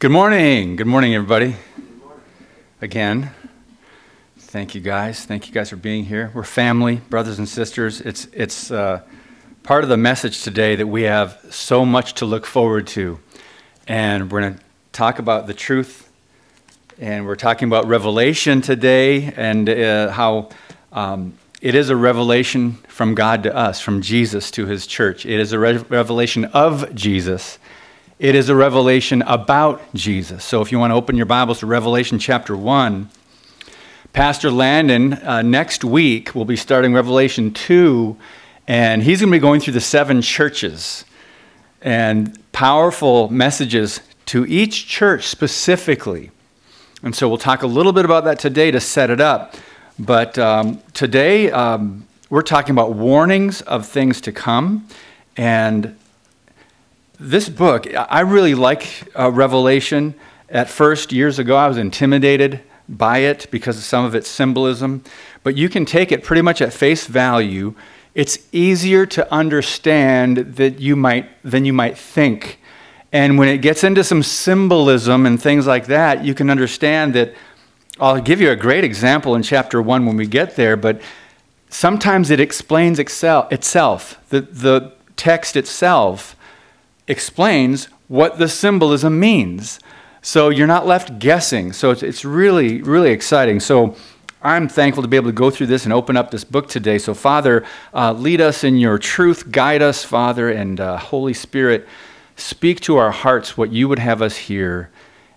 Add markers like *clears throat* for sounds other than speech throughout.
Good morning. Good morning, everybody. Again, thank you guys. Thank you guys for being here. We're family, brothers and sisters. It's, it's uh, part of the message today that we have so much to look forward to. And we're going to talk about the truth. And we're talking about revelation today and uh, how um, it is a revelation from God to us, from Jesus to his church. It is a re- revelation of Jesus it is a revelation about Jesus. So if you want to open your Bibles to Revelation chapter 1, Pastor Landon uh, next week will be starting Revelation 2, and he's going to be going through the seven churches and powerful messages to each church specifically. And so we'll talk a little bit about that today to set it up. But um, today um, we're talking about warnings of things to come and this book, I really like uh, Revelation. At first, years ago, I was intimidated by it because of some of its symbolism, but you can take it pretty much at face value. It's easier to understand that you might, than you might think. And when it gets into some symbolism and things like that, you can understand that. I'll give you a great example in chapter one when we get there, but sometimes it explains itself. The, the text itself explains what the symbolism means. So you're not left guessing. So it's, it's really, really exciting. So I'm thankful to be able to go through this and open up this book today. So, Father, uh, lead us in your truth, guide us, Father, and uh, Holy Spirit, speak to our hearts what you would have us hear.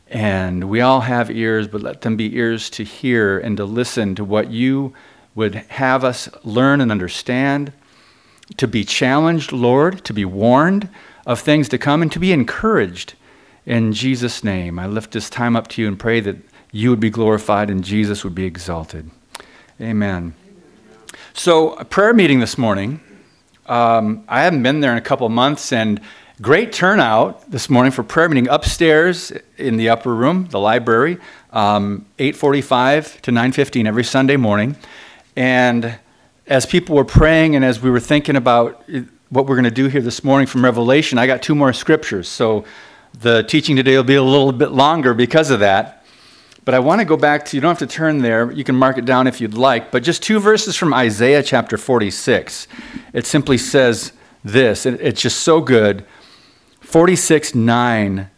And we all have ears, but let them be ears to hear and to listen to what you would have us learn and understand, to be challenged, Lord, to be warned of things to come and to be encouraged. In Jesus' name, I lift this time up to you and pray that you would be glorified and Jesus would be exalted. Amen. So, a prayer meeting this morning. Um, I haven't been there in a couple months, and great turnout this morning for prayer meeting upstairs in the upper room, the library, um, 8:45 to 9:15 every Sunday morning. And as people were praying and as we were thinking about what we're going to do here this morning from Revelation, I got two more scriptures. So the teaching today will be a little bit longer because of that. But I want to go back to, you don't have to turn there, you can mark it down if you'd like, but just two verses from Isaiah chapter 46. It simply says this, it's just so good. 46 9.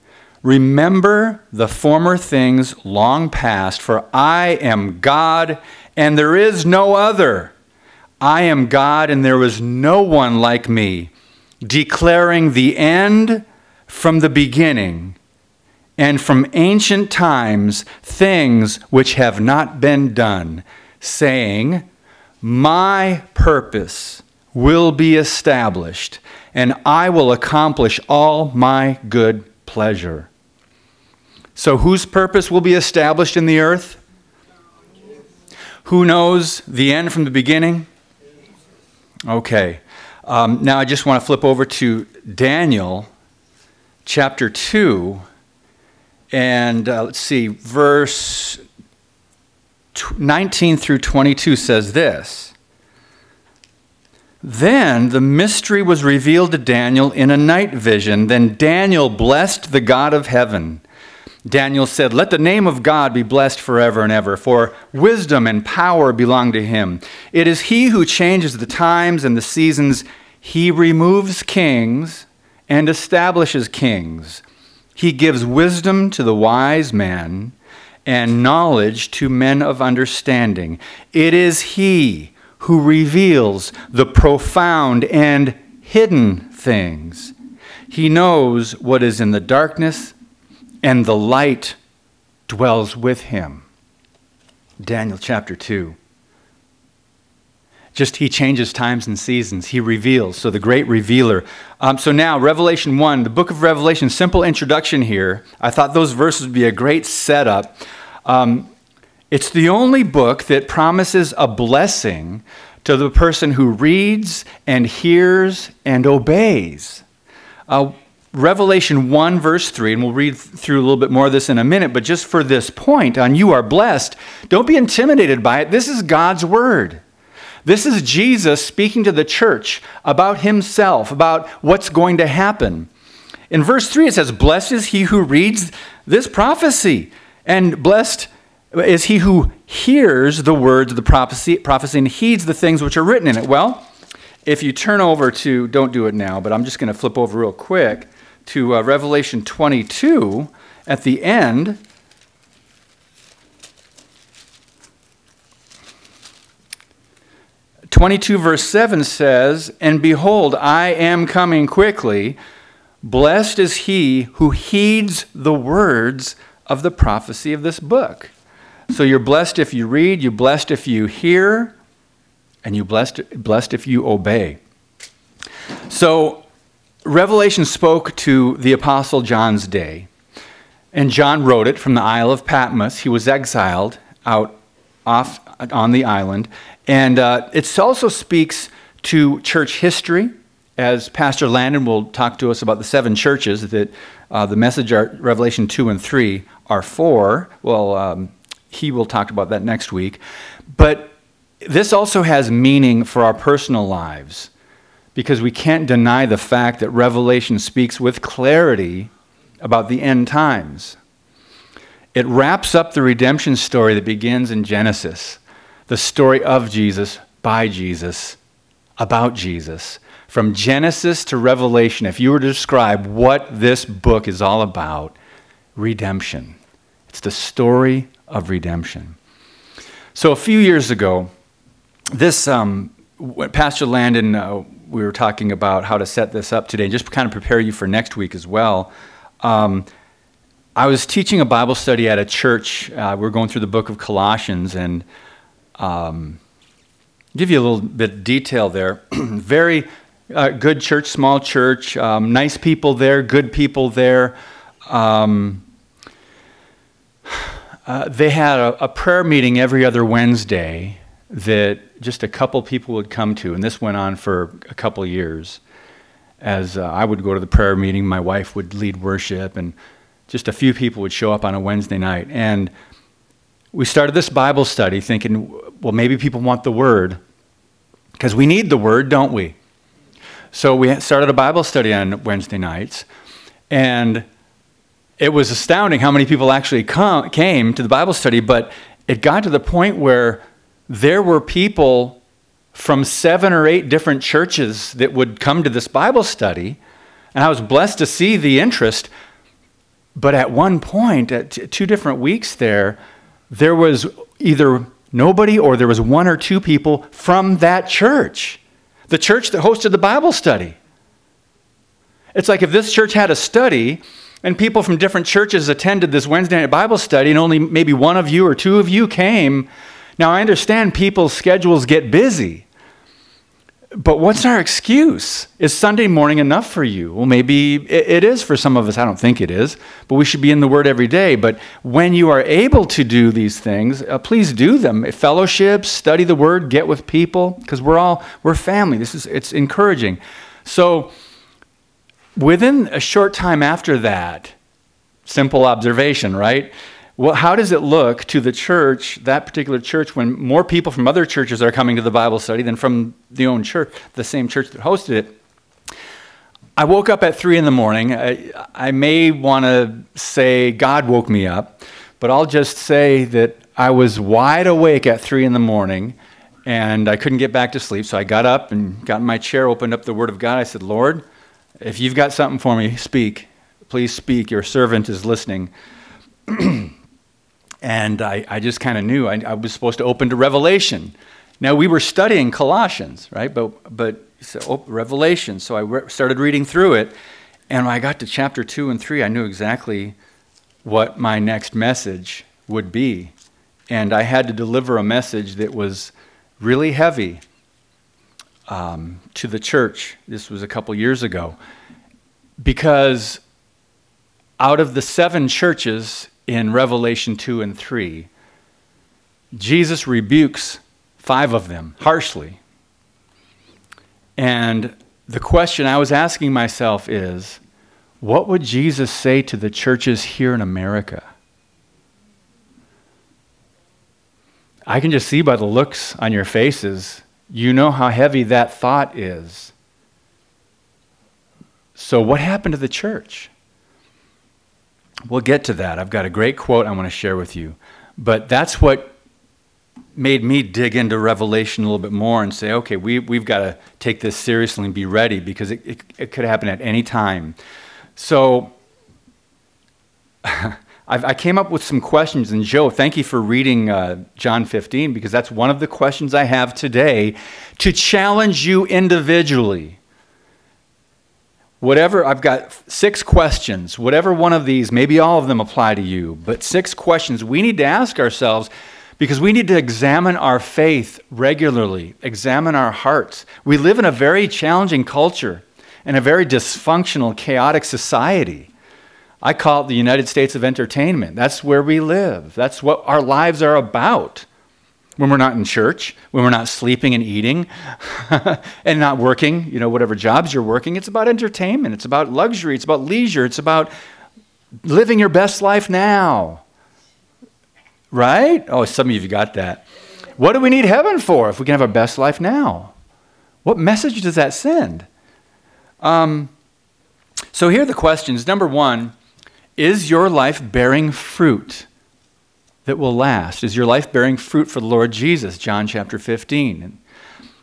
Remember the former things long past, for I am God and there is no other. I am God and there is no one like me, declaring the end from the beginning, and from ancient times things which have not been done, saying, My purpose will be established, and I will accomplish all my good pleasure. So, whose purpose will be established in the earth? Who knows the end from the beginning? Okay. Um, now I just want to flip over to Daniel chapter 2. And uh, let's see, verse 19 through 22 says this Then the mystery was revealed to Daniel in a night vision. Then Daniel blessed the God of heaven. Daniel said, Let the name of God be blessed forever and ever, for wisdom and power belong to him. It is he who changes the times and the seasons. He removes kings and establishes kings. He gives wisdom to the wise man and knowledge to men of understanding. It is he who reveals the profound and hidden things. He knows what is in the darkness and the light dwells with him. Daniel chapter 2. Just he changes times and seasons. He reveals. So the great revealer. Um, so now, Revelation 1, the book of Revelation, simple introduction here. I thought those verses would be a great setup. Um, it's the only book that promises a blessing to the person who reads and hears and obeys. Uh, Revelation 1, verse 3, and we'll read through a little bit more of this in a minute, but just for this point on you are blessed, don't be intimidated by it. This is God's word. This is Jesus speaking to the church about himself, about what's going to happen. In verse 3, it says, Blessed is he who reads this prophecy, and blessed is he who hears the words of the prophecy, prophecy and heeds the things which are written in it. Well, if you turn over to, don't do it now, but I'm just going to flip over real quick to uh, Revelation 22 at the end. Twenty-two verse seven says, "And behold, I am coming quickly. Blessed is he who heeds the words of the prophecy of this book." So you're blessed if you read, you're blessed if you hear, and you're blessed, blessed if you obey. So Revelation spoke to the Apostle John's day, and John wrote it from the Isle of Patmos. He was exiled out off on the island, and uh, it also speaks to church history, as Pastor Landon will talk to us about the seven churches that uh, the message are Revelation 2 and 3 are for. Well, um, he will talk about that next week. But this also has meaning for our personal lives because we can't deny the fact that Revelation speaks with clarity about the end times. It wraps up the redemption story that begins in Genesis, the story of Jesus, by Jesus, about Jesus. From Genesis to Revelation, if you were to describe what this book is all about, redemption. It's the story of redemption. So a few years ago, this um, Pastor Landon, uh, we were talking about how to set this up today, just kind of prepare you for next week as well. Um, I was teaching a Bible study at a church. Uh, we are going through the book of Colossians, and um, give you a little bit of detail there. *clears throat* Very uh, good church, small church, um, nice people there, good people there. Um, *sighs* uh, they had a, a, prayer meeting every other Wednesday that just a couple people would come to, and this went on for a couple years. As uh, I would go to the prayer meeting, my wife would lead worship, and just a few people would show up on a Wednesday night. And we started this Bible study thinking, well, maybe people want the Word, because we need the Word, don't we? So we started a Bible study on Wednesday nights, and it was astounding how many people actually come, came to the Bible study, but it got to the point where there were people from seven or eight different churches that would come to this Bible study. And I was blessed to see the interest. But at one point, at t- two different weeks there, there was either nobody or there was one or two people from that church, the church that hosted the Bible study. It's like if this church had a study and people from different churches attended this Wednesday night Bible study, and only maybe one of you or two of you came. Now, I understand people's schedules get busy. But what's our excuse? Is Sunday morning enough for you? Well, maybe it is for some of us. I don't think it is. But we should be in the Word every day. But when you are able to do these things, uh, please do them. Fellowships, study the Word, get with people, because we're all we're family. This is it's encouraging. So Within a short time after that, simple observation, right? Well, how does it look to the church, that particular church, when more people from other churches are coming to the Bible study than from the own church, the same church that hosted it? I woke up at three in the morning. I, I may want to say God woke me up, but I'll just say that I was wide awake at three in the morning and I couldn't get back to sleep. So I got up and got in my chair, opened up the Word of God. I said, Lord, if you've got something for me, speak. Please speak. Your servant is listening. *clears throat* and I, I just kind of knew I, I, was supposed to open to Revelation. Now, we were studying Colossians, right? But, but so, oh, Revelation. So I re- started reading through it. And when I got to chapter 2 and 3, I knew exactly what my next message would be. And I had to deliver a message that was really heavy um, to the church. This was a couple years ago. Because out of the seven churches in Revelation 2 and 3, Jesus rebukes five of them harshly. And the question I was asking myself is what would Jesus say to the churches here in America? I can just see by the looks on your faces you know how heavy that thought is. So, what happened to the church? We'll get to that. I've got a great quote I want to share with you. But that's what made me dig into Revelation a little bit more and say, okay, we, we've got to take this seriously and be ready because it, it, it could happen at any time. So *laughs* i came up with some questions, and Joe, thank you for reading uh, John 15 because that's one of the questions I have today to challenge you individually. Whatever, I've got six questions. Whatever one of these, maybe all of them apply to you, but six questions we need to ask ourselves because we need to examine our faith regularly, examine our hearts. We live in a very challenging culture and a very dysfunctional, chaotic society. I call it the United States of entertainment. That's where we live. That's what our lives are about. When we're not in church, when we're not sleeping and eating *laughs* and not working, you know, whatever jobs you're working, it's about entertainment. It's about luxury. It's about leisure. It's about living your best life now. Right? Oh, some of you got that. What do we need heaven for if we can have our best life now? What message does that send? Um, so here are the questions. Number one, is your life bearing fruit that will last? Is your life bearing fruit for the Lord Jesus? John chapter 15.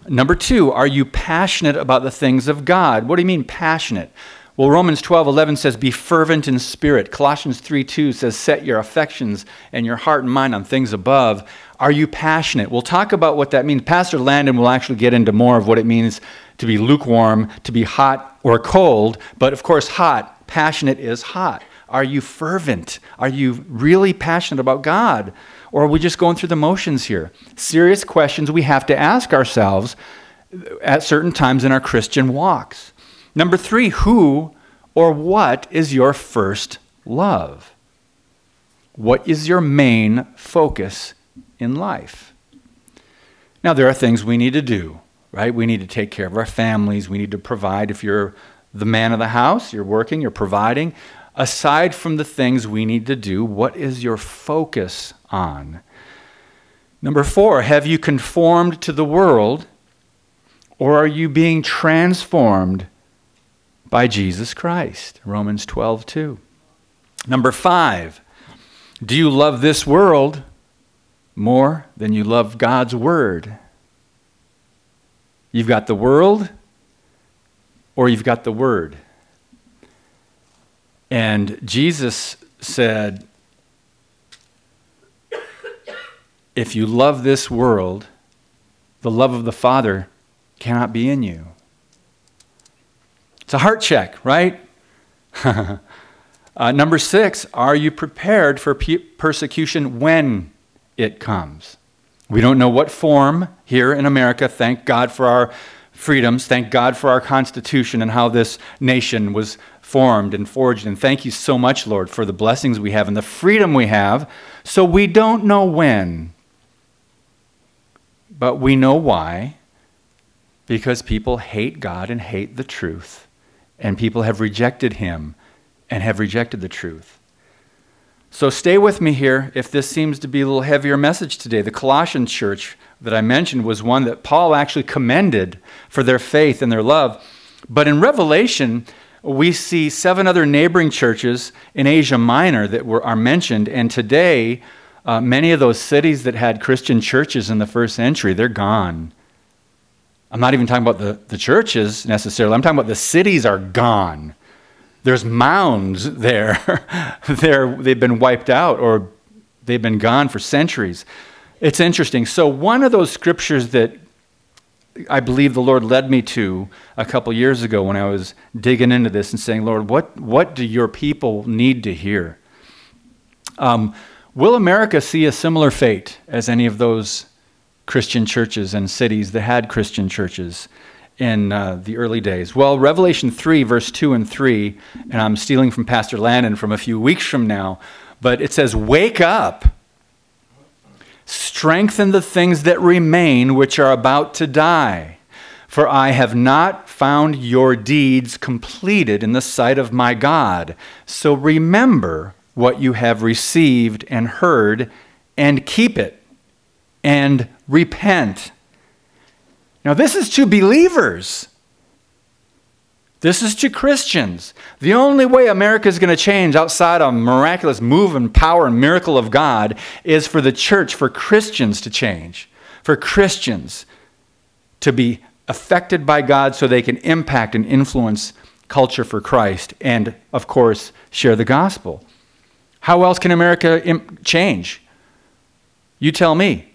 Number two, are you passionate about the things of God? What do you mean passionate? Well, Romans 12, 11 says, Be fervent in spirit. Colossians 3, 2 says, Set your affections and your heart and mind on things above. Are you passionate? We'll talk about what that means. Pastor Landon will actually get into more of what it means to be lukewarm, to be hot or cold. But of course, hot, passionate is hot. Are you fervent? Are you really passionate about God? Or are we just going through the motions here? Serious questions we have to ask ourselves at certain times in our Christian walks. Number three, who or what is your first love? What is your main focus in life? Now, there are things we need to do, right? We need to take care of our families. We need to provide. If you're the man of the house, you're working, you're providing aside from the things we need to do, what is your focus on? Number four, have you conformed to the world or are you being transformed by Jesus Christ? Romans 12, 2. Number five, do you love this world more than you love God's Word? You've got the world or you've got the Word. And Jesus said, If you love this world, the love of the Father cannot be in you. It's a heart check, right? *laughs* uh, number six, are you prepared for pe- persecution when it comes? We don't know what form here in America. Thank God for our freedoms. Thank God for our Constitution and how this nation was formed and forged. And thank you so much, Lord, for the blessings we have and the freedom we have. So we don't know when, but we know why. Because people hate God and hate the truth. And people have rejected Him and have rejected the truth. So stay with me here if this seems to be a little heavier message today. The Colossian church that I mentioned was one that Paul actually commended for their faith and their love. But in Revelation, we see seven other neighboring churches in Asia Minor that were, are mentioned, and today, uh, many of those cities that had Christian churches in the first century, they're gone. I'm not even talking about the, the churches necessarily, I'm talking about the cities are gone. There's mounds there. *laughs* They're, they've been wiped out or they've been gone for centuries. It's interesting. So, one of those scriptures that I believe the Lord led me to a couple years ago when I was digging into this and saying, Lord, what, what do your people need to hear? Um, will America see a similar fate as any of those Christian churches and cities that had Christian churches in uh, the early days? Well, Revelation 3, verse 2 and 3, and I'm stealing from Pastor Landon from a few weeks from now, but it says, Wake up Strengthen the things that remain, which are about to die. For I have not found your deeds completed in the sight of my God. So remember what you have received and heard, and keep it, and repent. Now, this is to believers. This is to Christians. The only way America is going to change outside a miraculous move and power and miracle of God is for the church, for Christians to change, for Christians to be affected by God so they can impact and influence culture for Christ and, of course, share the gospel. How else can America Im- change? You tell me.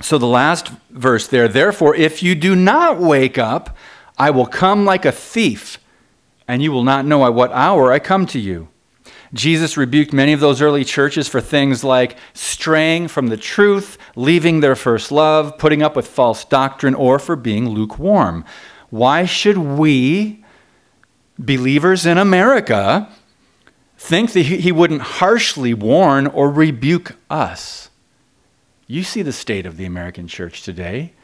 So, the last verse there, therefore, if you do not wake up, I will come like a thief, and you will not know at what hour I come to you. Jesus rebuked many of those early churches for things like straying from the truth, leaving their first love, putting up with false doctrine, or for being lukewarm. Why should we, believers in America, think that he wouldn't harshly warn or rebuke us? You see the state of the American church today.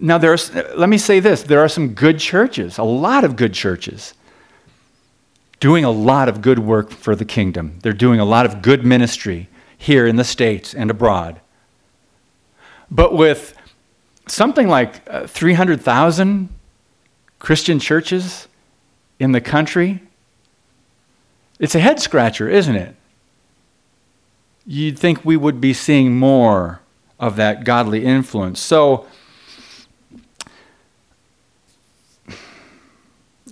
Now, let me say this there are some good churches, a lot of good churches, doing a lot of good work for the kingdom. They're doing a lot of good ministry here in the States and abroad. But with something like uh, 300,000 Christian churches in the country, it's a head scratcher, isn't it? You'd think we would be seeing more of that godly influence. So,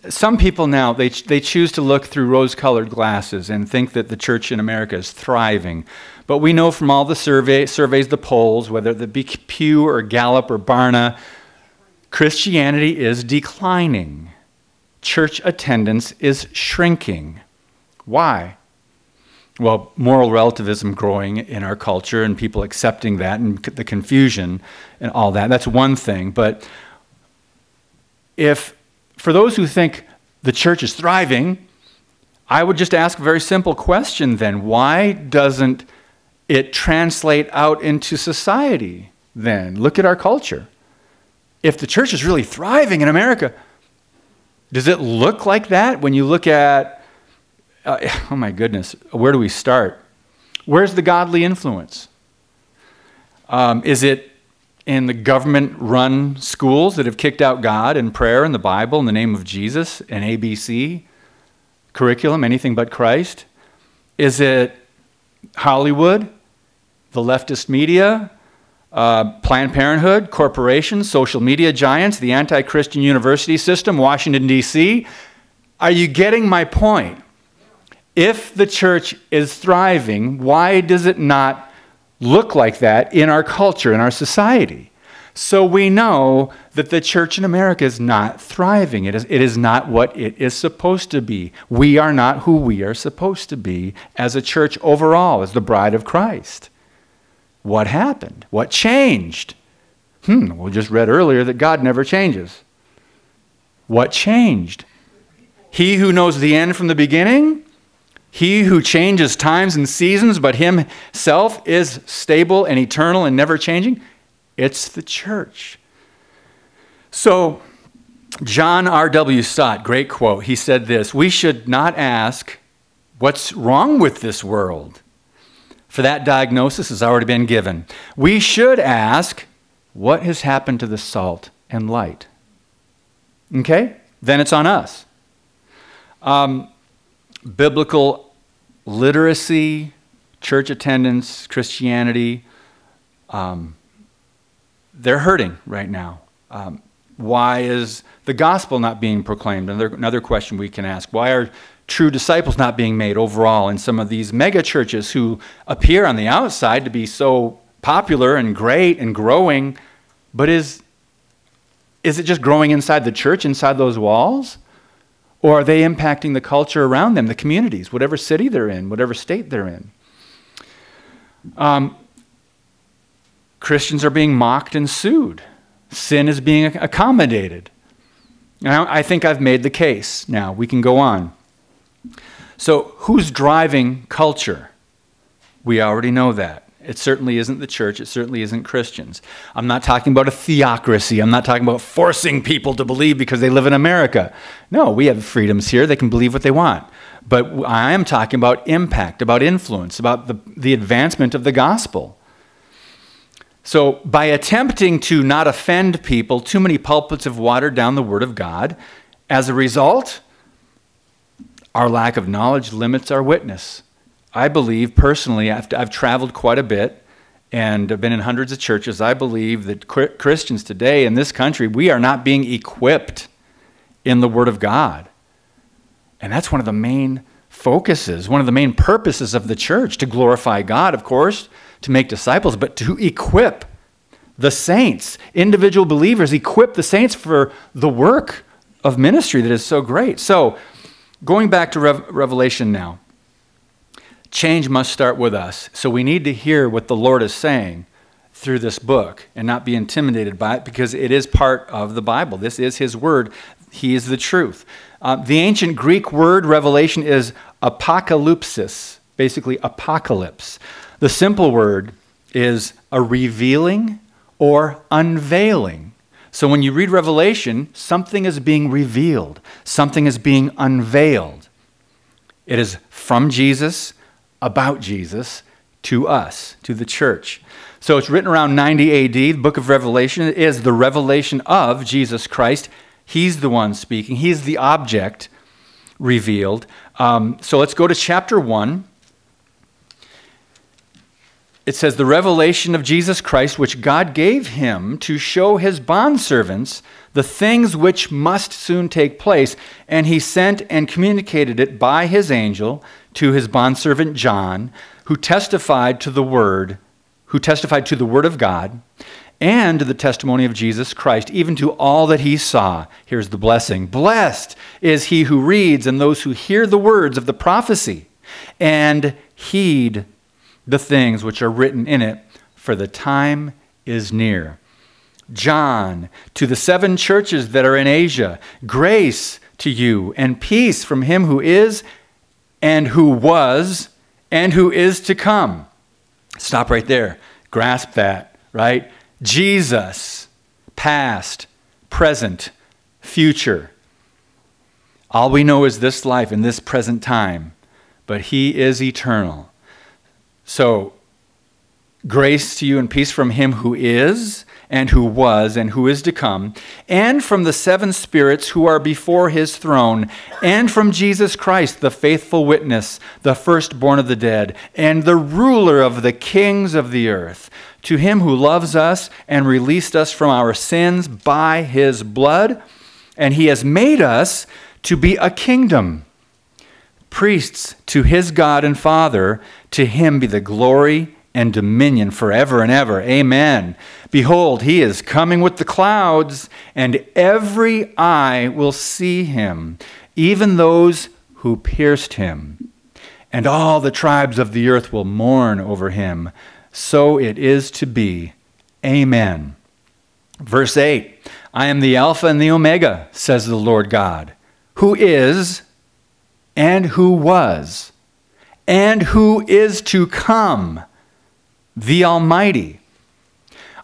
some people now they, they choose to look through rose-colored glasses and think that the church in america is thriving. But we know from all the survey, surveys the polls whether it be pew or gallup or barna christianity is declining. Church attendance is shrinking. Why? Well moral relativism growing in our culture and people accepting that and the confusion and all that. That's one thing. But if for those who think the church is thriving, I would just ask a very simple question then. Why doesn't it translate out into society then? Look at our culture. If the church is really thriving in America, does it look like that when you look at, uh, *laughs* oh my goodness, where do we start? Where's the godly influence? Um, is it in the government run schools that have kicked out God and prayer and the Bible in the name of Jesus and ABC curriculum, anything but Christ? Is it Hollywood, the leftist media, uh, Planned Parenthood, corporations, social media giants, the anti Christian university system, Washington, D.C.? Are you getting my point? If the church is thriving, why does it not look like that in our culture, in our society. So we know that the church in America is not thriving. It is, it is not what it is supposed to be. We are not who we are supposed to be as a church overall, as the bride of Christ. What happened? What changed? Hmm, we just read earlier that God never changes. What changed? He who knows the end from the beginning he who changes times and seasons, but himself is stable and eternal and never changing, it's the church. So, John R.W. Stott, great quote, he said this We should not ask, What's wrong with this world? For that diagnosis has already been given. We should ask, What has happened to the salt and light? Okay? Then it's on us. Um, biblical literacy, church attendance, Christianity, um, they're hurting right now. Um, why is the gospel not being proclaimed? Another, another question we can ask. Why are true disciples not being made overall in some of these mega churches who appear on the outside to be so popular and great and growing, but is, is it just growing inside the church, inside those walls? Or are they impacting the culture around them, the communities, whatever city they're in, whatever state they're in? Um, Christians are being mocked and sued. Sin is being accommodated. Now, I think I've made the case. Now, we can go on. So, who's driving culture? We already know that. It certainly isn't the church. It certainly isn't Christians. I'm not talking about a theocracy. I'm not talking about forcing people to believe because they live in America. No, we have freedoms here. They can believe what they want. But I am talking about impact, about influence, about the, the advancement of the gospel. So, by attempting to not offend people, too many pulpits have watered down the Word of God As a result, our lack of knowledge limits our witness. I believe personally, I've, I've traveled quite a bit and I've been in hundreds of churches. I believe that Christians today in this country, we are not being equipped in the Word of God. And that's one of the main focuses, one of the main purposes of the church to glorify God, of course, to make disciples, but to equip the saints, individual believers, equip the saints for the work of ministry that is so great. So, going back to Re- Revelation now, change must start with us. So, we need to hear what the Lord is saying through this book and not be intimidated by it because it is part of the Bible. This is His Word, He is the truth. Uh, the ancient Greek word revelation is apocalypsis, basically apocalypse. The simple word is a revealing or unveiling. So when you read Revelation, something is being revealed, something is being unveiled. It is from Jesus, about Jesus, to us, to the church. So it's written around 90 AD. The book of Revelation is the revelation of Jesus Christ. He's the one speaking, He's the object revealed. Um, so let's go to chapter 1 it says, The revelation of Jesus Christ, which God gave him to show his bondservants the things which must soon take place. And he sent and communicated it by his angel to his bondservant John, who testified to the word, who testified to the word of God and the testimony of Jesus Christ, even to all that he saw. Here's the blessing Blessed is he who reads and those who hear the words of the prophecy and heed the things which are written in it, for the time is near. John, to the seven churches that are in Asia, grace to you and peace from him who is, and who was, and who is to come. Stop right there. Grasp that, right? Jesus, past, present, future. All we know is this life in this present time, but he is eternal. So, grace to you and peace from him who is, and who was, and who is to come, and from the seven spirits who are before his throne, and from Jesus Christ, the faithful witness, the firstborn of the dead, and the ruler of the kings of the earth. To him who loves us and released us from our sins by his blood, and he has made us to be a kingdom priests to his God and Father. To him be the glory and dominion forever and ever. Amen. Behold, he is coming with the clouds, and every eye will see him, even those who pierced him. And all the tribes of the earth will mourn over him. So it is to be. Amen. Verse 8 I am the Alpha and the Omega, says the Lord God, who is and who was, and who is to come, the Almighty.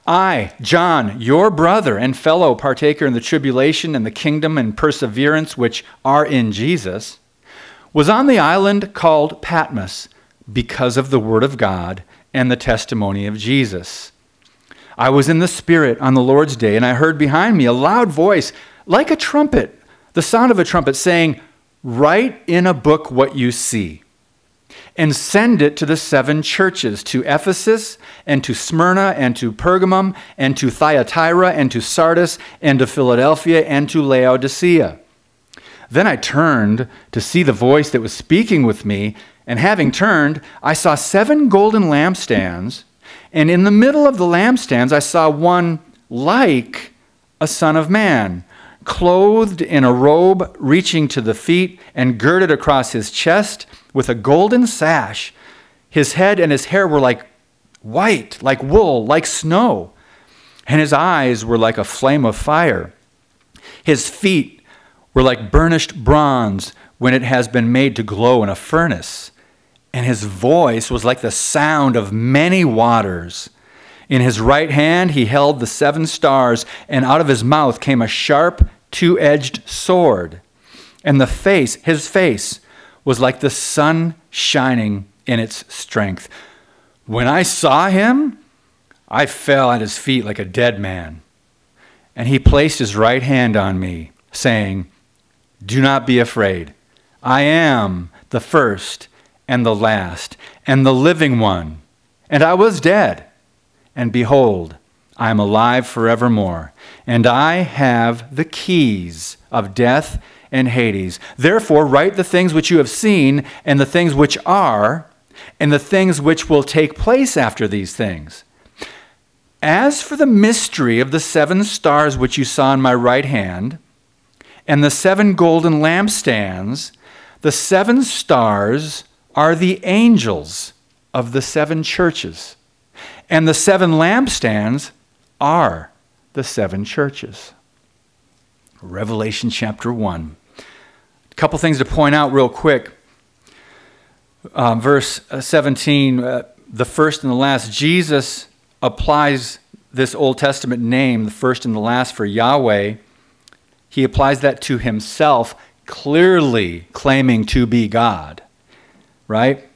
I, John, your brother and fellow partaker in the tribulation and the kingdom and perseverance which are in Jesus, was on the island called Patmos because of the word of God and the testimony of Jesus. I was in the Spirit on the Lord's day, and I heard behind me a loud voice, like a trumpet, the sound of a trumpet, saying, Write in a book what you see and send it to the seven churches to Ephesus and to Smyrna and to Pergamum and to Thyatira and to Sardis and to Philadelphia and to Laodicea. Then I turned to see the voice that was speaking with me, and having turned, I saw seven golden lampstands, and in the middle of the lampstands I saw one like a son of man clothed in a robe reaching to the feet and girded across his chest with a golden sash. His head and his hair were like white, like wool, like snow, and his eyes were like a flame of fire. His feet were like burnished bronze when it has been made to glow in a furnace, and his voice was like the sound of many waters. In his right hand he held the seven stars, and out of his mouth came a sharp two edged sword. And the face, his face, was like the sun shining in its strength. When I saw him, I fell at his feet like a dead man. And he placed his right hand on me, saying, Do not be afraid. I am the first and the last and the living one. And I was dead. And behold, I am alive forevermore. And I have the keys of death and Hades. Therefore, write the things which you have seen, and the things which are, and the things which will take place after these things. As for the mystery of the seven stars which you saw in my right hand, and the seven golden lampstands, the seven stars are the angels of the seven churches, and the seven lampstands are the seven churches. Revelation chapter 1. A couple things to point out real quick. Uh, verse uh, 17, uh, the first and the last. Jesus applies this Old Testament name, the first and the last, for Yahweh. He applies that to himself, clearly claiming to be God. Right?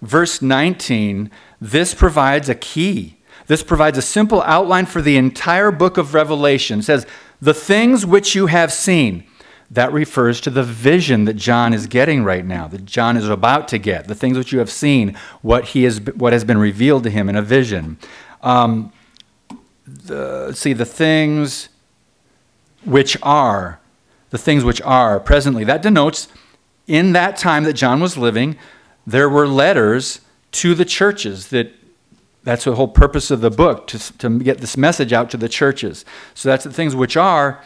Verse 19, this provides a key. This provides a simple outline for the entire book of Revelation. It says, The things which you have seen. That refers to the vision that John is getting right now, that John is about to get, the things which you have seen, what, he has, what has been revealed to him in a vision. Um, the, see, the things which are, the things which are presently. That denotes in that time that John was living, there were letters to the churches that that's the whole purpose of the book to, to get this message out to the churches. So that's the things which are,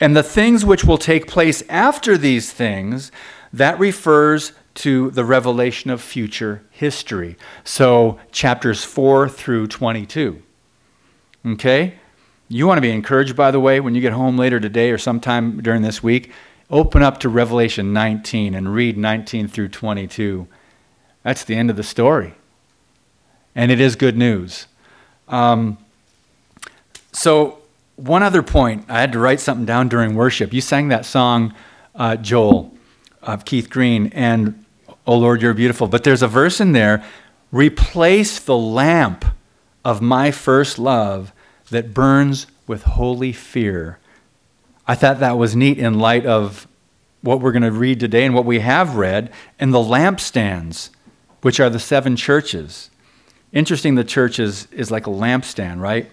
and the things which will take place after these things, that refers to the revelation of future history. So chapters 4 through 22. Okay? You want to be encouraged, by the way, when you get home later today or sometime during this week, open up to Revelation 19 and read 19 through 22. That's the end of the story. And it is good news. Um, so, one other point, I had to write something down during worship. You sang that song, uh, Joel, of Keith Green, and Oh Lord, you're beautiful. But there's a verse in there replace the lamp of my first love that burns with holy fear. I thought that was neat in light of what we're going to read today and what we have read, and the lampstands, which are the seven churches. Interesting, the church is, is like a lampstand, right?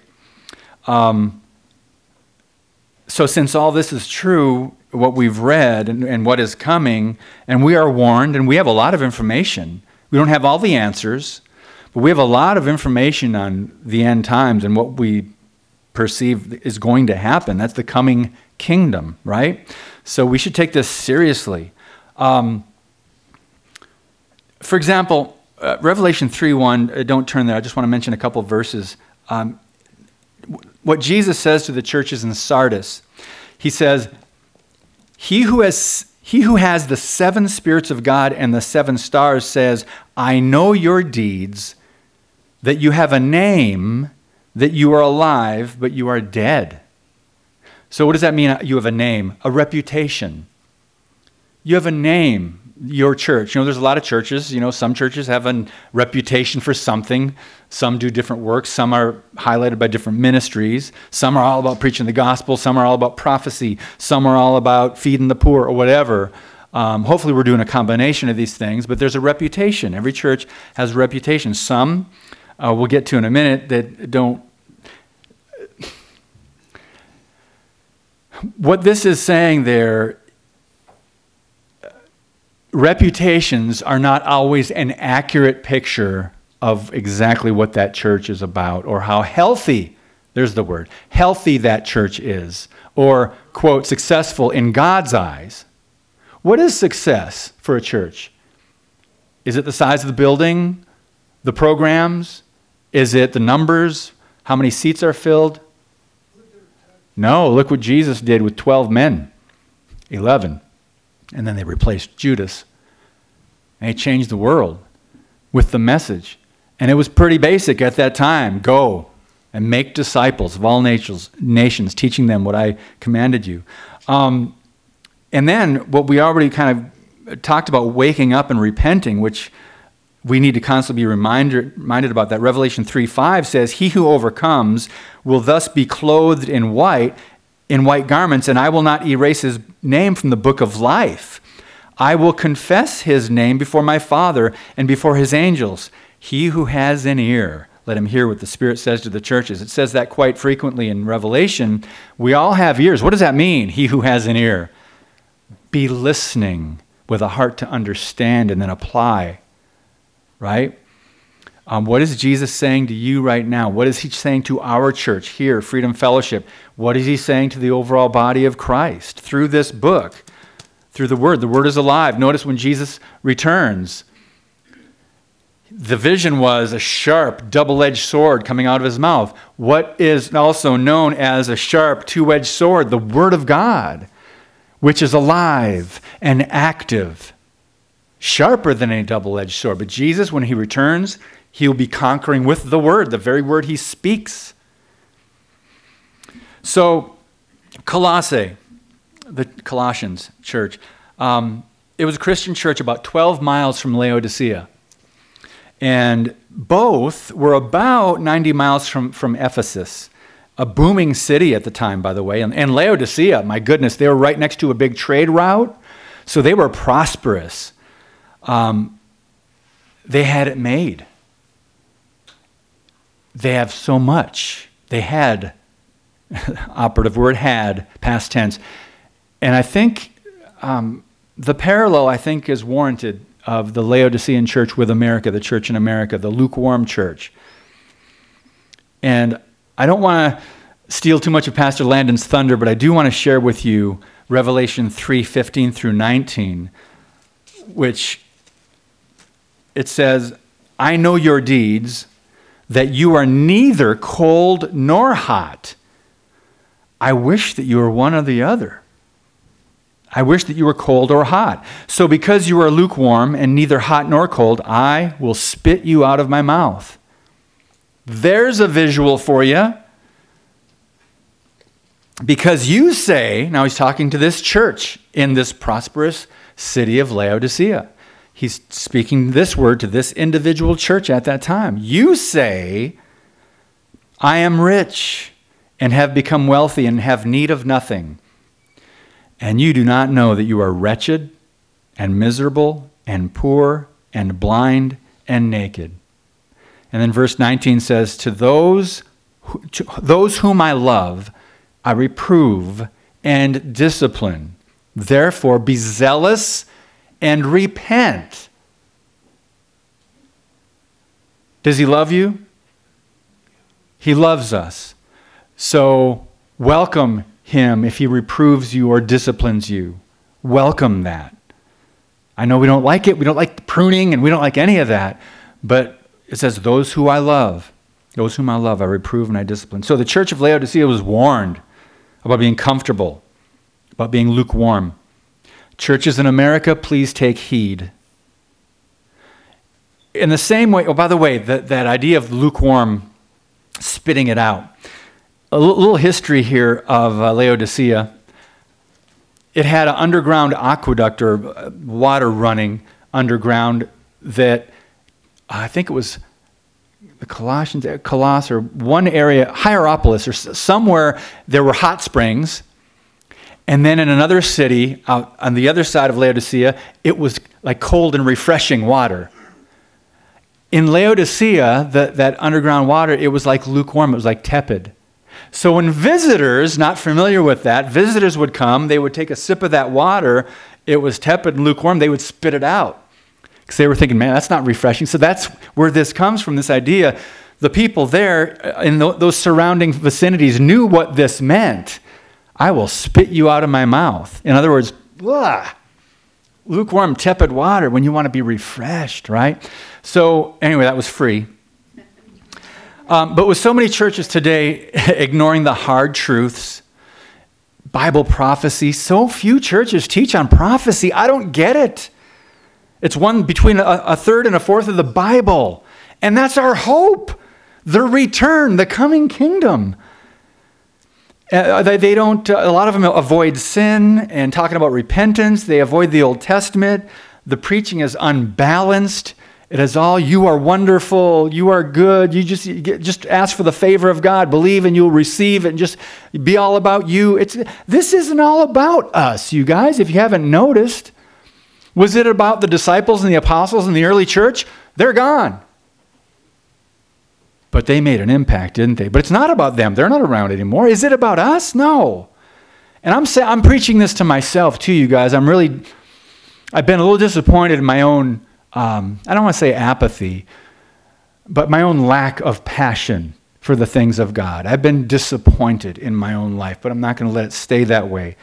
Um, so, since all this is true, what we've read and, and what is coming, and we are warned, and we have a lot of information. We don't have all the answers, but we have a lot of information on the end times and what we perceive is going to happen. That's the coming kingdom, right? So we should take this seriously. Um, for example, uh, Revelation 3 1, uh, don't turn there, I just want to mention a couple verses. Um, what Jesus says to the churches in Sardis, he says, he who has he who has the seven spirits of God and the seven stars says, I know your deeds, that you have a name, that you are alive, but you are dead. So, what does that mean? You have a name, a reputation. You have a name, your church. You know, there's a lot of churches. You know, some churches have a reputation for something. Some do different works. Some are highlighted by different ministries. Some are all about preaching the gospel. Some are all about prophecy. Some are all about feeding the poor or whatever. Um, hopefully, we're doing a combination of these things, but there's a reputation. Every church has a reputation. Some uh, we'll get to in a minute that don't. *sighs* What this is saying there reputations are not always an accurate picture of exactly what that church is about or how healthy, there's the word, healthy that church is, or, quote, successful in God's eyes. What is success for a church? Is it the size of the building, the programs? Is it the numbers? How many seats are filled? No, look what Jesus did with 12 men, 11. And then they replaced Judas. And he changed the world with the message. And it was pretty basic at that time go and make disciples of all nations, nations teaching them what I commanded you. Um, and then what we already kind of talked about waking up and repenting, which we need to constantly be reminded, reminded about that. Revelation 3 5 says, He who overcomes will thus be clothed in white, in white garments, and I will not erase his name from the book of life. I will confess his name before my Father and before his angels. He who has an ear, let him hear what the Spirit says to the churches. It says that quite frequently in Revelation. We all have ears. What does that mean? He who has an ear. Be listening with a heart to understand and then apply, right? Um, what is Jesus saying to you right now? What is he saying to our church here, Freedom Fellowship? What is he saying to the overall body of Christ through this book, through the Word? The Word is alive. Notice when Jesus returns, the vision was a sharp, double edged sword coming out of his mouth. What is also known as a sharp, two edged sword? The Word of God, which is alive and active, sharper than a double edged sword. But Jesus, when he returns, he'll be conquering with the word, the very word he speaks. So, Colossae, the Colossians church, um, it was a Christian church about 12 miles from Laodicea. And both were about 90 miles from, from Ephesus, a booming city at the time, by the way. And, and Laodicea, my goodness, they were right next to a big trade route. So they were prosperous. Um, they had it made they have so much. They had, *laughs* operative word had, past tense. And I think um, the parallel, I think, is warranted of the Laodicean church with America, the church in America, the lukewarm church. And I don't want to steal too much of Pastor Landon's thunder, but I do want to share with you Revelation 3 15 through 19, which it says, I know your deeds that you are neither cold nor hot. I wish that you were one or the other. I wish that you were cold or hot. So, because you are lukewarm and neither hot nor cold, I will spit you out of my mouth. There's a visual for you. Because you say, now he's talking to this church in this prosperous city of Laodicea he's speaking this word to this individual church at that time. You say, I am rich and have become wealthy and have need of nothing. And you do not know that you are wretched and miserable and poor and blind and naked. And then verse 19 says, To those, to those whom I love, I reprove and discipline. Therefore, be zealous and repent. Does he love you? He loves us. So welcome him if he reproves you or disciplines you. Welcome that. I know we don't like it. We don't like the pruning and we don't like any of that. But it says, Those who I love, those whom I love, I reprove and I discipline. So the church of Laodicea was warned about being comfortable, about being lukewarm. Churches in America, please take heed. In the same way, oh, by the way, that, that idea of lukewarm, spitting it out. A little history here of uh, Laodicea. It had an underground aqueduct or uh, water running underground that I think it was the Colossians, uh, Colossus, or one area, Hierapolis, or somewhere, there were hot springs and then in another city out on the other side of Laodicea, it was like cold and refreshing water. In Laodicea, the, that underground water, it was like lukewarm, it was like tepid. So when visitors, not familiar with that, visitors would come, they would take a sip of that water, it was tepid and lukewarm, they would spit it out. Because they were thinking, man, that's not refreshing. So that's where this comes from this idea. The people there uh, in those surrounding vicinities knew what this meant. I will spit you out of my mouth. In other words, lukewarm, tepid water when you want to be refreshed, right? So, anyway, that was free. Um, but with so many churches today *laughs* ignoring the hard truths, Bible prophecy, so few churches teach on prophecy. I don't get it. It's one between a, a third and a fourth of the Bible. And that's our hope the return, the coming kingdom. Uh, they, they don't, uh, a lot of them avoid sin and talking about repentance. They avoid the Old Testament. The preaching is unbalanced. It is all you are wonderful, you are good. You just you just ask for the favor of God, believe and you'll receive it, and just be all about you. It's this isn't all about us, you guys. If you haven't noticed, was it about the disciples and the apostles and the early church? They're gone. But they made an impact, didn't they? But it's not about them. They're not around anymore. Is it about us? No. And I'm I'm preaching this to myself too, you guys. I'm really I've been a little disappointed in my own um, I don't want to say apathy, but my own lack of passion for the things of God. I've been disappointed in my own life, but I'm not going to let it stay that way.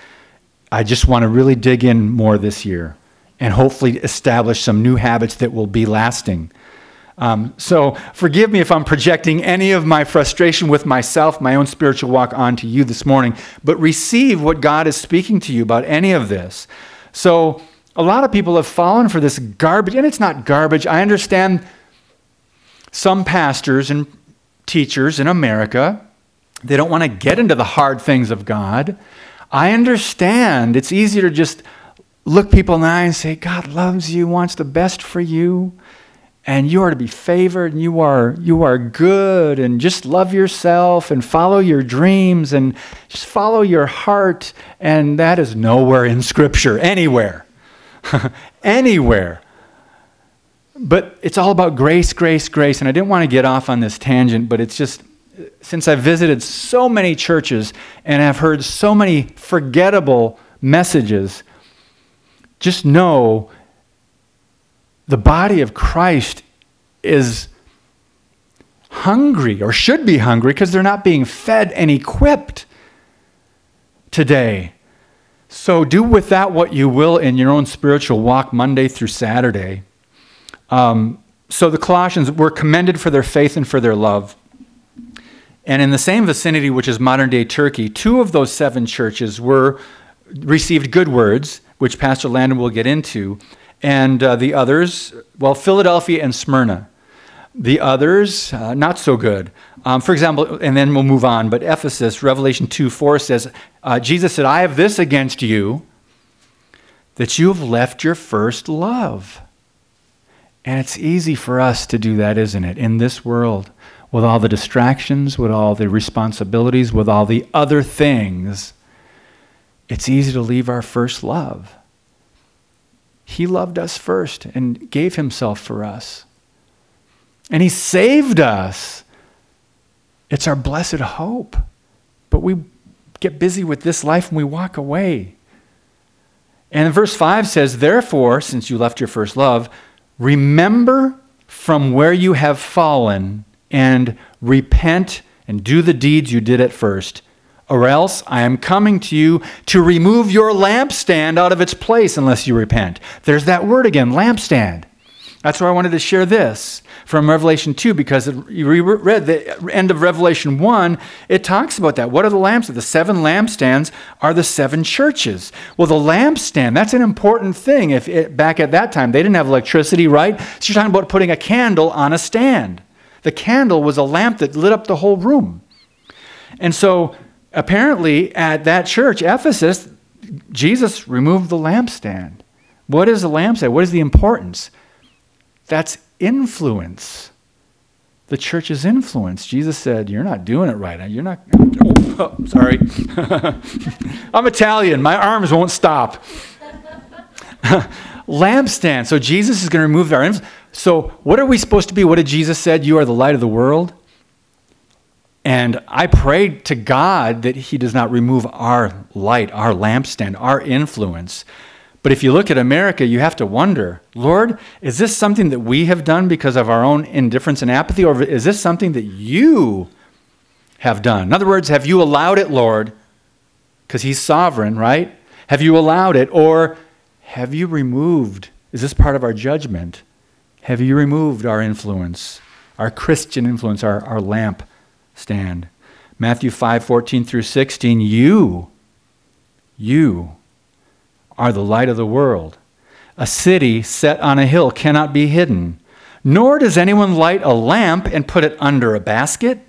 I just want to really dig in more this year and hopefully establish some new habits that will be lasting. Um, so forgive me if I'm projecting any of my frustration with myself, my own spiritual walk onto you this morning, but receive what God is speaking to you about any of this. So a lot of people have fallen for this garbage, and it's not garbage. I understand some pastors and teachers in America, they don't want to get into the hard things of God. I understand it's easier to just look people in the eye and say, God loves you, wants the best for you, and you are to be favored, and you are, you are good, and just love yourself and follow your dreams and just follow your heart. And that is nowhere in Scripture, anywhere. *laughs* anywhere. But it's all about grace, grace, grace. And I didn't want to get off on this tangent, but it's just since I've visited so many churches and I've heard so many forgettable messages, just know the body of Christ is hungry or should be hungry because they're not being fed and equipped today. So do with that what you will in your own spiritual walk Monday through Saturday. Um, so the Colossians were commended for their faith and for their love. And in the same vicinity, which is modern day Turkey, two of those seven churches were received good words, which Pastor Landon will get into, and uh, the others, well, Philadelphia and Smyrna. The others, uh, not so good. Um, for example, and then we'll move on, but Ephesus, Revelation 2 4 says, uh, Jesus said, I have this against you, that you have left your first love. And it's easy for us to do that, isn't it, in this world, with all the distractions, with all the responsibilities, with all the other things. It's easy to leave our first love. He loved us first and gave himself for us. And he saved us. It's our blessed hope. But we get busy with this life and we walk away. And verse 5 says, Therefore, since you left your first love, remember from where you have fallen and repent and do the deeds you did at first. Or else I am coming to you to remove your lampstand out of its place unless you repent. There's that word again, lampstand. That's why I wanted to share this from Revelation 2 because you read the end of Revelation 1, it talks about that. What are the lamps? The seven lampstands are the seven churches. Well, the lampstand, that's an important thing. If it, back at that time they didn't have electricity, right? So you're talking about putting a candle on a stand. The candle was a lamp that lit up the whole room. And so apparently at that church, Ephesus, Jesus removed the lampstand. What is the lampstand? What is the importance? That's influence. The church's influence. Jesus said, You're not doing it right. You're not. Oh, *laughs* oh sorry. *laughs* I'm Italian. My arms won't stop. *laughs* Lampstand. So Jesus is going to remove our influence. So, what are we supposed to be? What did Jesus said? You are the light of the world. And I pray to God that He does not remove our light, our lampstand, our influence. But if you look at America, you have to wonder Lord, is this something that we have done because of our own indifference and apathy, or is this something that you have done? In other words, have you allowed it, Lord? Because He's sovereign, right? Have you allowed it, or have you removed? Is this part of our judgment? Have you removed our influence, our Christian influence, our, our lamp stand? Matthew 5 14 through 16, you, you, are the light of the world. A city set on a hill cannot be hidden, nor does anyone light a lamp and put it under a basket,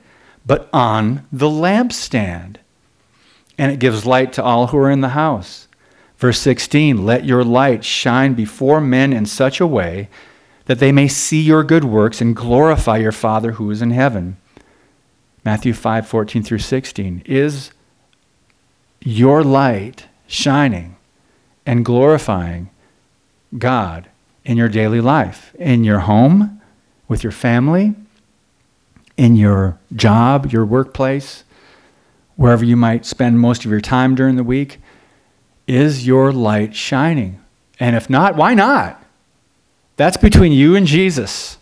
but on the lampstand. And it gives light to all who are in the house. Verse 16 Let your light shine before men in such a way that they may see your good works and glorify your Father who is in heaven. Matthew 5 14 through 16. Is your light shining and glorifying God in your daily life, in your home, with your family, in your job, your workplace, wherever you might spend most of your time during the week? Is your light shining? And if not, why not? That's between you and Jesus.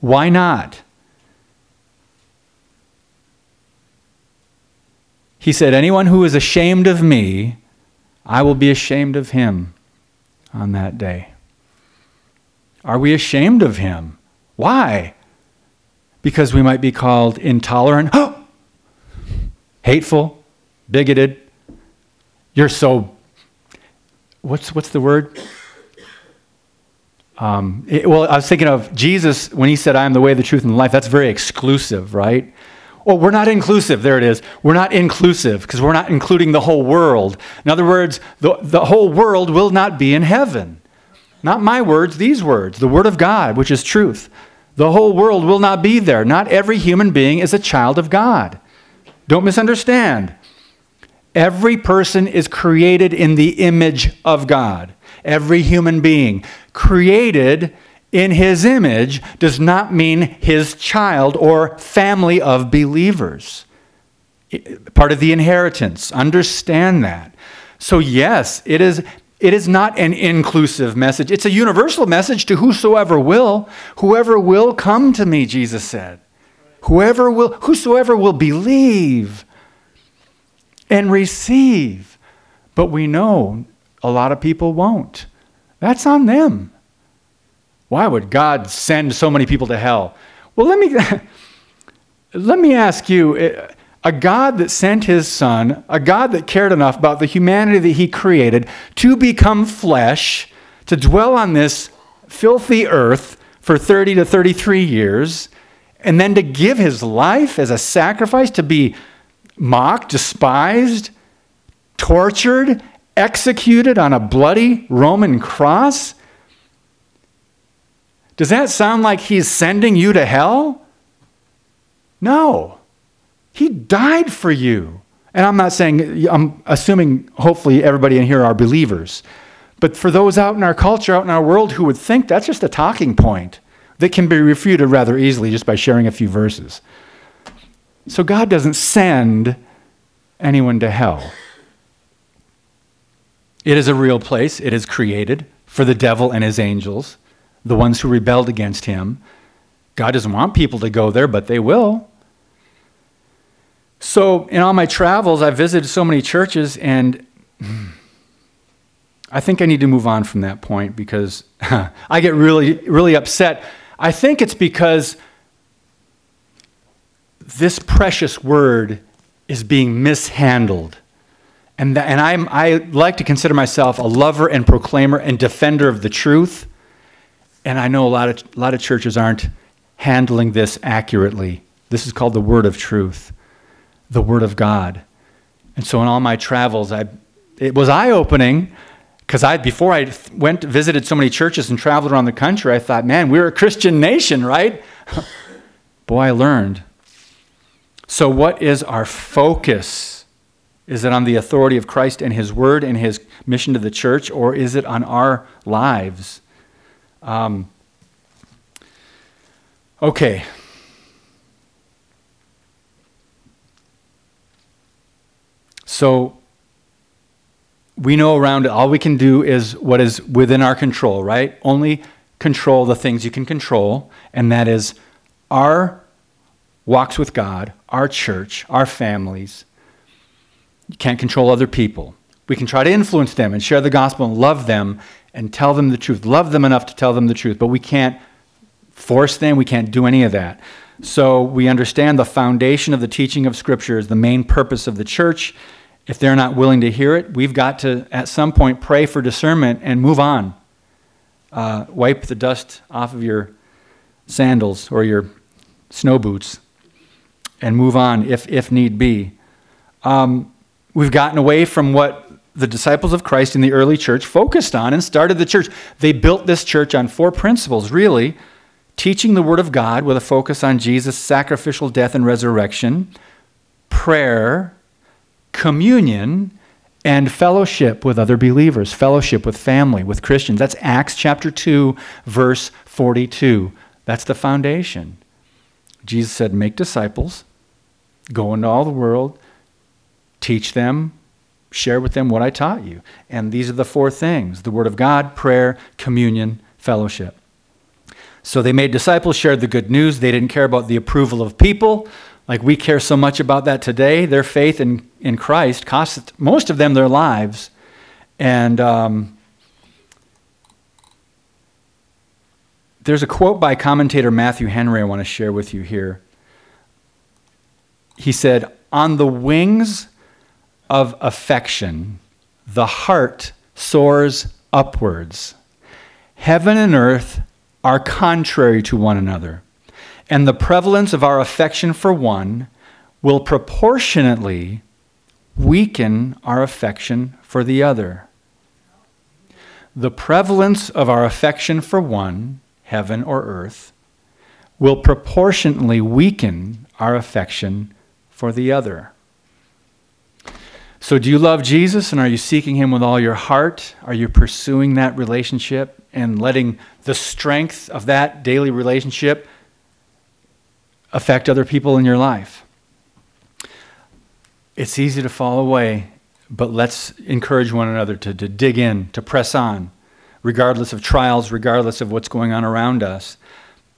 Why not? He said, Anyone who is ashamed of me, I will be ashamed of him on that day. Are we ashamed of him? Why? Because we might be called intolerant, *gasps* hateful, bigoted. You're so, what's, what's the word? Um, it, well, I was thinking of Jesus when he said, I am the way, the truth, and the life. That's very exclusive, right? Well, we're not inclusive. There it is. We're not inclusive because we're not including the whole world. In other words, the, the whole world will not be in heaven. Not my words, these words, the Word of God, which is truth. The whole world will not be there. Not every human being is a child of God. Don't misunderstand. Every person is created in the image of God. Every human being created in his image does not mean his child or family of believers. Part of the inheritance. Understand that. So, yes, it is, it is not an inclusive message. It's a universal message to whosoever will. Whoever will come to me, Jesus said. Whoever will, whosoever will believe and receive. But we know a lot of people won't. That's on them. Why would God send so many people to hell? Well, let me, *laughs* let me ask you a God that sent his son, a God that cared enough about the humanity that he created to become flesh, to dwell on this filthy earth for 30 to 33 years, and then to give his life as a sacrifice to be mocked, despised, tortured, executed on a bloody Roman cross? Does that sound like he's sending you to hell? No. He died for you. And I'm not saying, I'm assuming hopefully everybody in here are believers. But for those out in our culture, out in our world who would think that's just a talking point that can be refuted rather easily just by sharing a few verses. So God doesn't send anyone to hell. It is a real place, it is created for the devil and his angels the ones who rebelled against him. God doesn't want people to go there, but they will. So, in all my travels, I've visited so many churches, and *sighs* I think I need to move on from that point because *laughs* I get really, really upset. I think it's because this precious word is being mishandled. And, and I'm, I like to consider myself a lover and proclaimer and defender of the truth. And I know a lot of, a lot of churches aren't handling this accurately. This is called the word of truth, the word of God. And so in all my travels, I, it was eye opening because I, before I went visited so many churches and traveled around the country, I thought, man, we're a Christian nation, right? *laughs* Boy, I learned. So, what is our focus? Is it on the authority of Christ and His Word and His mission to the church, or is it on our lives? Um, okay. So we know around it, all we can do is what is within our control, right? Only control the things you can control, and that is our walks with God, our church, our families. You can't control other people. We can try to influence them and share the gospel and love them and tell them the truth, love them enough to tell them the truth, but we can't force them, we can't do any of that. So we understand the foundation of the teaching of Scripture is the main purpose of the church. If they're not willing to hear it, we've got to, at some point, pray for discernment and move on. Uh, wipe the dust off of your sandals or your snow boots and move on if, if need be. Um, we've gotten away from what the disciples of Christ in the early church focused on and started the church. They built this church on four principles, really teaching the Word of God with a focus on Jesus' sacrificial death and resurrection, prayer, communion, and fellowship with other believers, fellowship with family, with Christians. That's Acts chapter 2, verse 42. That's the foundation. Jesus said, Make disciples, go into all the world, teach them, share with them what I taught you. And these are the four things the Word of God, prayer, communion, fellowship. So they made disciples, shared the good news. They didn't care about the approval of people like we care so much about that today. Their faith in, in Christ cost most of them their lives. And um, there's a quote by commentator Matthew Henry I want to share with you here. He said, On the wings of affection, the heart soars upwards. Heaven and earth are contrary to one another and the prevalence of our affection for one will proportionately weaken our affection for the other. The prevalence of our affection for one, heaven or earth, will proportionately weaken our affection for the other. So, do you love Jesus and are you seeking Him with all your heart? Are you pursuing that relationship and letting the strength of that daily relationship affect other people in your life. It's easy to fall away, but let's encourage one another to, to dig in, to press on, regardless of trials, regardless of what's going on around us.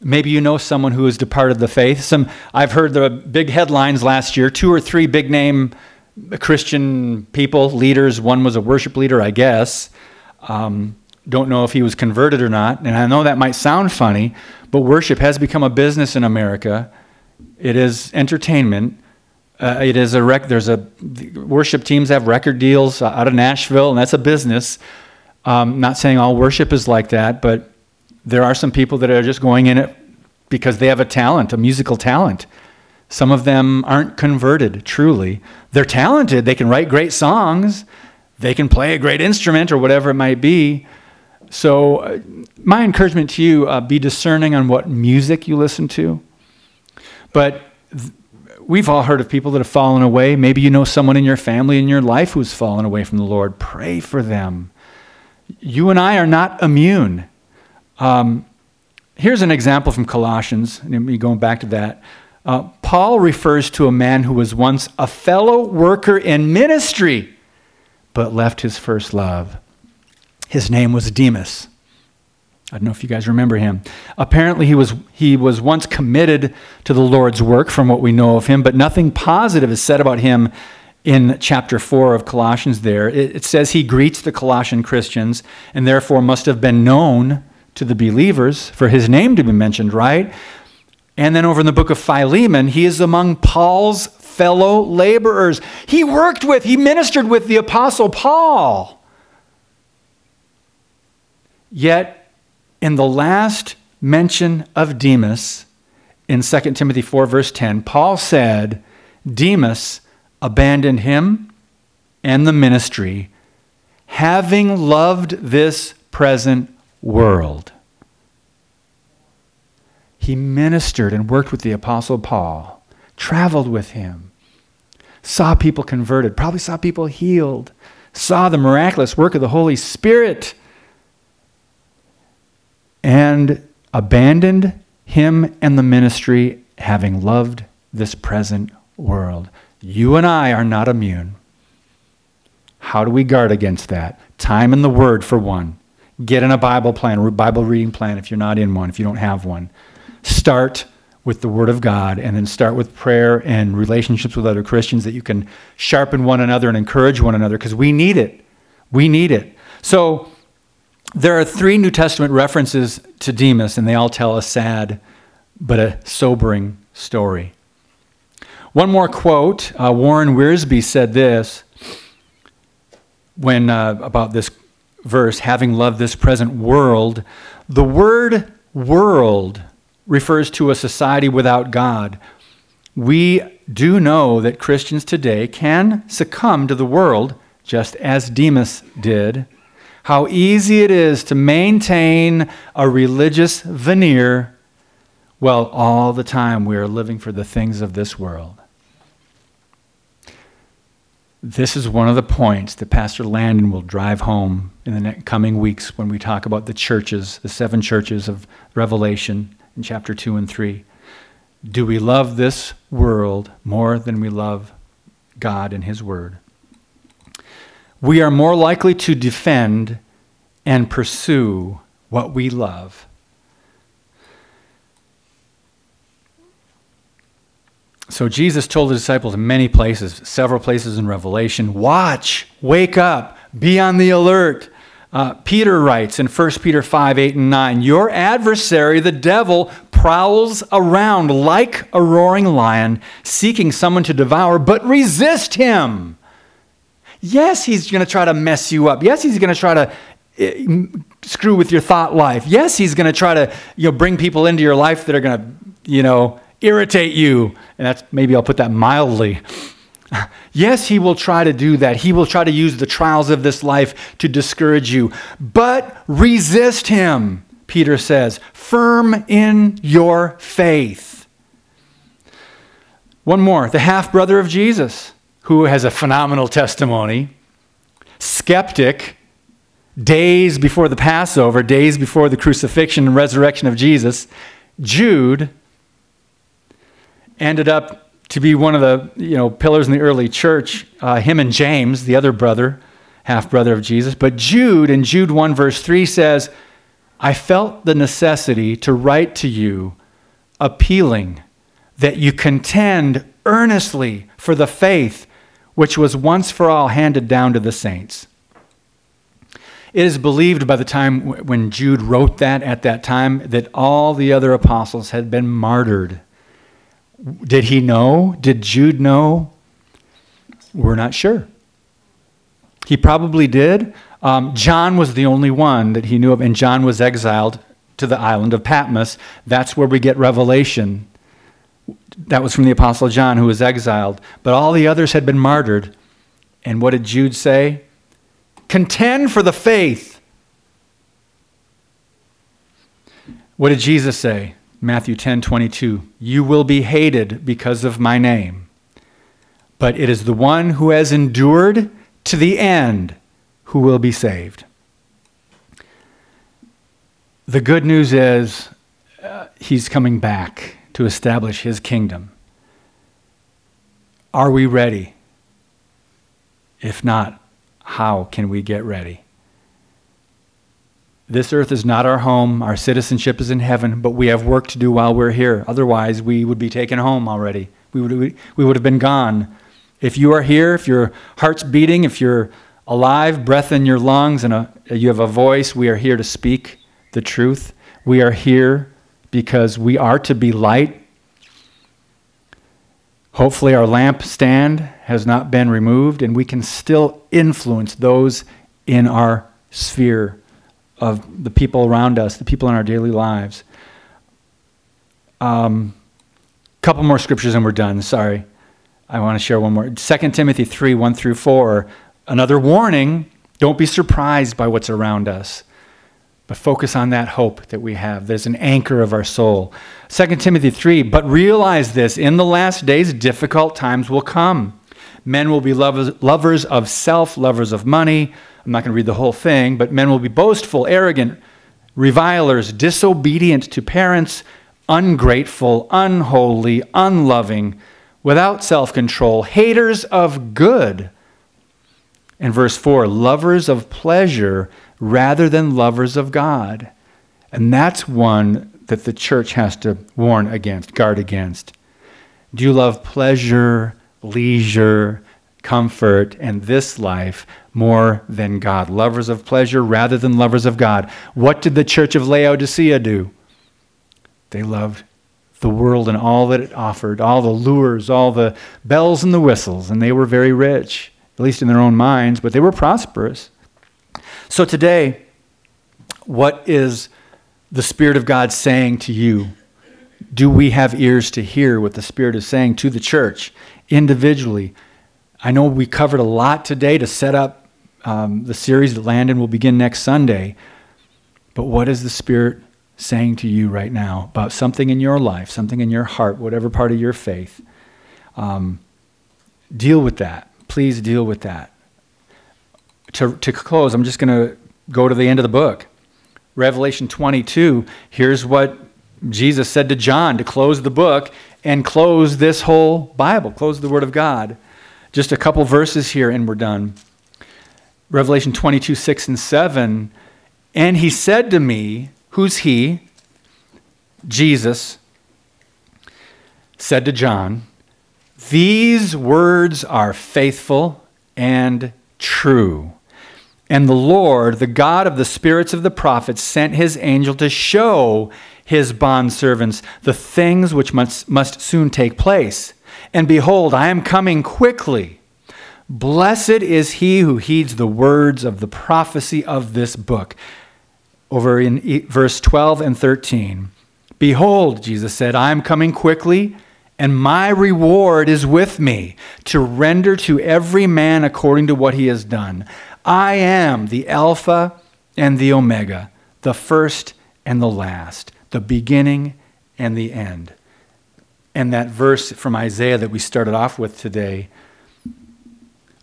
Maybe you know someone who has departed the faith. Some I've heard the big headlines last year, two or three big name Christian people, leaders. One was a worship leader, I guess. Um, don't know if he was converted or not. And I know that might sound funny, but worship has become a business in America. It is entertainment. Uh, it is a rec- there's a worship teams have record deals out of Nashville, and that's a business. Um, not saying all worship is like that, but there are some people that are just going in it because they have a talent, a musical talent. Some of them aren't converted truly. They're talented. They can write great songs. They can play a great instrument or whatever it might be. So, uh, my encouragement to you uh, be discerning on what music you listen to. But th- we've all heard of people that have fallen away. Maybe you know someone in your family, in your life, who's fallen away from the Lord. Pray for them. You and I are not immune. Um, here's an example from Colossians, me going back to that. Uh, Paul refers to a man who was once a fellow worker in ministry, but left his first love. His name was Demas. I don't know if you guys remember him. Apparently, he was, he was once committed to the Lord's work from what we know of him, but nothing positive is said about him in chapter 4 of Colossians there. It, it says he greets the Colossian Christians and therefore must have been known to the believers for his name to be mentioned, right? And then over in the book of Philemon, he is among Paul's fellow laborers. He worked with, he ministered with the Apostle Paul. Yet, in the last mention of Demas in 2 Timothy 4, verse 10, Paul said, Demas abandoned him and the ministry, having loved this present world. He ministered and worked with the Apostle Paul, traveled with him, saw people converted, probably saw people healed, saw the miraculous work of the Holy Spirit and abandoned him and the ministry, having loved this present world. You and I are not immune. How do we guard against that? Time in the Word, for one. Get in a Bible plan, Bible reading plan if you're not in one, if you don't have one. Start with the Word of God, and then start with prayer and relationships with other Christians that you can sharpen one another and encourage one another because we need it. We need it. So, there are three New Testament references to Demas, and they all tell a sad but a sobering story. One more quote uh, Warren Wiersbe said this when uh, about this verse, having loved this present world. The word world refers to a society without God. We do know that Christians today can succumb to the world just as Demas did. How easy it is to maintain a religious veneer while all the time we are living for the things of this world. This is one of the points that Pastor Landon will drive home in the coming weeks when we talk about the churches, the seven churches of Revelation in chapter 2 and 3. Do we love this world more than we love God and His Word? We are more likely to defend and pursue what we love So Jesus told the disciples in many places, several places in Revelation, watch, wake up, be on the alert. Uh, Peter writes in 1 Peter 5 8 and 9, Your adversary, the devil, prowls around like a roaring lion, seeking someone to devour, but resist him. Yes, he's going to try to mess you up. Yes, he's going to try to eh, screw with your thought life. Yes, he's going to try to you know, bring people into your life that are going to, you know, irritate you. And that's maybe I'll put that mildly. Yes, he will try to do that. He will try to use the trials of this life to discourage you. But resist him, Peter says, firm in your faith. One more the half brother of Jesus, who has a phenomenal testimony, skeptic, days before the Passover, days before the crucifixion and resurrection of Jesus, Jude ended up to be one of the you know pillars in the early church. Uh, him and James, the other brother, half brother of Jesus. But Jude in Jude one verse three says, "I felt the necessity to write to you, appealing that you contend earnestly for the faith which was once for all handed down to the saints." It is believed by the time when Jude wrote that at that time that all the other apostles had been martyred did he know? Did Jude know? We're not sure. He probably did. Um, John was the only one that he knew of, and John was exiled to the island of Patmos. That's where we get Revelation. That was from the Apostle John, who was exiled. But all the others had been martyred. And what did Jude say? Contend for the faith. What did Jesus say? Matthew 10 22. You will be hated because of my name, but it is the one who has endured to the end who will be saved. The good news is uh, he's coming back to establish his kingdom. Are we ready? If not, how can we get ready? This earth is not our home. Our citizenship is in heaven, but we have work to do while we're here. Otherwise, we would be taken home already. We would, we would have been gone. If you are here, if your heart's beating, if you're alive, breath in your lungs, and a, you have a voice, we are here to speak the truth. We are here because we are to be light. Hopefully, our lamp stand has not been removed, and we can still influence those in our sphere of the people around us, the people in our daily lives. A um, couple more scriptures and we're done. Sorry. I want to share one more. 2 Timothy 3 1 through 4. Another warning don't be surprised by what's around us, but focus on that hope that we have. There's an anchor of our soul. 2 Timothy 3 But realize this in the last days, difficult times will come. Men will be lovers, lovers of self, lovers of money I'm not going to read the whole thing, but men will be boastful, arrogant, revilers, disobedient to parents, ungrateful, unholy, unloving, without self control, haters of good. And verse 4 lovers of pleasure rather than lovers of God. And that's one that the church has to warn against, guard against. Do you love pleasure, leisure, comfort, and this life more than God. Lovers of pleasure rather than lovers of God. What did the church of Laodicea do? They loved the world and all that it offered, all the lures, all the bells and the whistles, and they were very rich, at least in their own minds, but they were prosperous. So today, what is the Spirit of God saying to you? Do we have ears to hear what the Spirit is saying to the church individually? I know we covered a lot today to set up um, the series that Landon will begin next Sunday. But what is the Spirit saying to you right now about something in your life, something in your heart, whatever part of your faith? Um, deal with that. Please deal with that. To, to close, I'm just going to go to the end of the book. Revelation 22, here's what Jesus said to John to close the book and close this whole Bible, close the Word of God. Just a couple verses here and we're done. Revelation 22, 6 and 7. And he said to me, Who's he? Jesus said to John, These words are faithful and true. And the Lord, the God of the spirits of the prophets, sent his angel to show his bondservants the things which must, must soon take place. And behold, I am coming quickly. Blessed is he who heeds the words of the prophecy of this book. Over in verse 12 and 13. Behold, Jesus said, I am coming quickly, and my reward is with me to render to every man according to what he has done. I am the Alpha and the Omega, the first and the last, the beginning and the end and that verse from Isaiah that we started off with today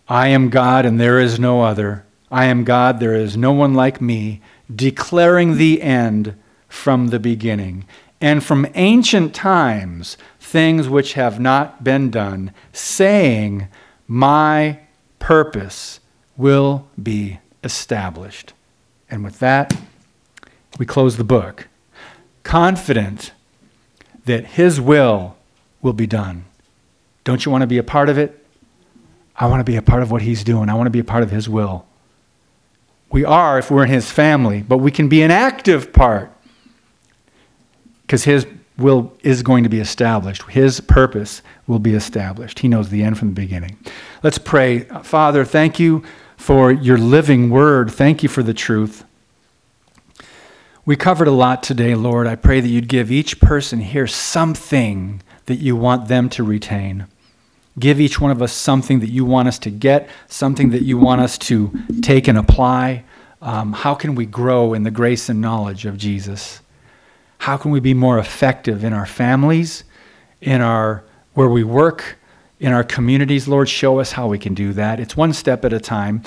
I am God and there is no other. I am God, there is no one like me, declaring the end from the beginning, and from ancient times things which have not been done, saying, My purpose will be established. And with that, we close the book, confident that His will will be done. Don't you want to be a part of it? I want to be a part of what He's doing. I want to be a part of His will. We are if we're in His family, but we can be an active part because His will is going to be established. His purpose will be established. He knows the end from the beginning. Let's pray. Father, thank you for your living word. Thank you for the truth. We covered a lot today, Lord. I pray that you'd give each person here something that you want them to retain. Give each one of us something that you want us to get, something that you want us to take and apply. Um, how can we grow in the grace and knowledge of Jesus? How can we be more effective in our families, in our where we work, in our communities? Lord, show us how we can do that. It's one step at a time.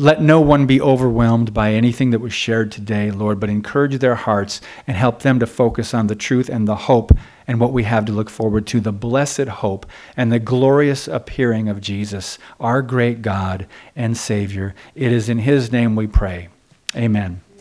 Let no one be overwhelmed by anything that was shared today, Lord, but encourage their hearts and help them to focus on the truth and the hope and what we have to look forward to the blessed hope and the glorious appearing of Jesus, our great God and Savior. It is in His name we pray. Amen.